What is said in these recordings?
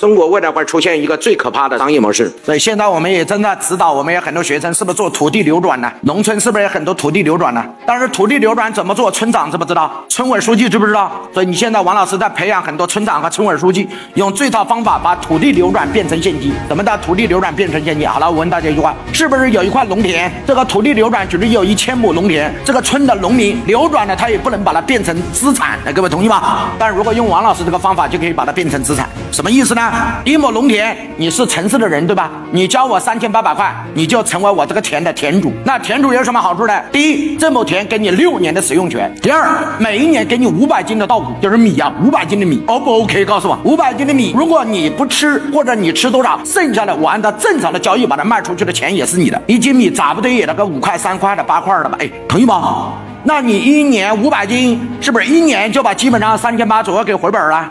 中国未来会出现一个最可怕的商业模式。所以现在我们也正在指导，我们有很多学生是不是做土地流转呢？农村是不是有很多土地流转呢？但是土地流转怎么做？村长知不知道？村委书记知不知道？所以你现在王老师在培养很多村长和村委书记，用这套方法把土地流转变成现金。怎么的土地流转变成现金？好了，我问大家一句话：是不是有一块农田？这个土地流转，只是有一千亩农田，这个村的农民流转了，他也不能把它变成资产。那各位同意吗？但如果用王老师这个方法，就可以把它变成资产。什么意思呢？一亩农田，你是城市的人对吧？你交我三千八百块，你就成为我这个田的田主。那田主有什么好处呢？第一，这亩田给你六年的使用权；第二，每一年给你五百斤的稻谷，就是米啊，五百斤的米，O 不 OK？告诉我，五百斤的米，如果你不吃，或者你吃多少，剩下的我按照正常的交易把它卖出去的钱也是你的。一斤米咋不得也得个五块、三块的、八块的吧？哎，同意吗？那你一年五百斤，是不是一年就把基本上三千八左右给回本了？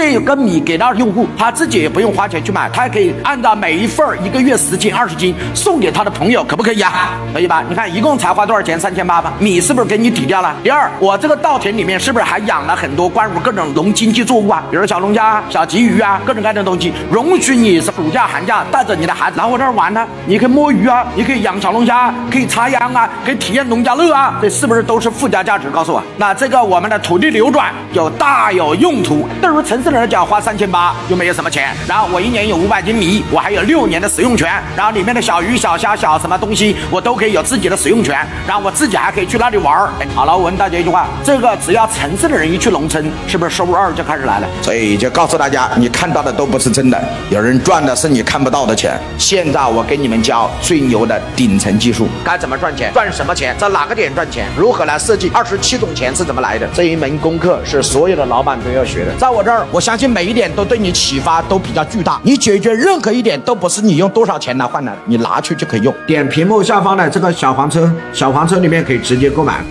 这个米给到用户，他自己也不用花钱去买，他还可以按照每一份一个月十斤、二十斤送给他的朋友，可不可以啊？可以吧？你看一共才花多少钱？三千八吧。米是不是给你抵掉了？第二，我这个稻田里面是不是还养了很多关于各种农经济作物啊？比如小龙虾、小鲫鱼啊，各种各样的东西，容许你是暑假、寒假带着你的孩子来我这儿玩呢？你可以摸鱼啊，你可以养小龙虾，可以插秧啊，可以体验农家乐啊，这是不是都是附加价值？告诉我，那这个我们的土地流转有大有用途。对于城市人来讲，花三千八又没有什么钱，然后我一年有五百斤米，我还有六年的使用权，然后里面的小鱼小虾小什么东西我都可以有自己的使用权，然后我自己还可以去那里玩儿。哎，好了，我问大家一句话，这个只要城市的人一去农村，是不是收入二就开始来了？所以就告诉大家，你看到的都不是真的，有人赚的是你看不到的钱。现在我给你们教最牛的顶层技术，该怎么赚钱，赚什么钱，在哪个点赚钱，如何来设计二十七种钱是怎么来的，这一门功课是所有的老板都要学的。在我这儿，我相信每一点都对你启发都比较巨大。你解决任何一点都不是你用多少钱来换来的，你拿去就可以用。点屏幕下方的这个小黄车，小黄车里面可以直接购买。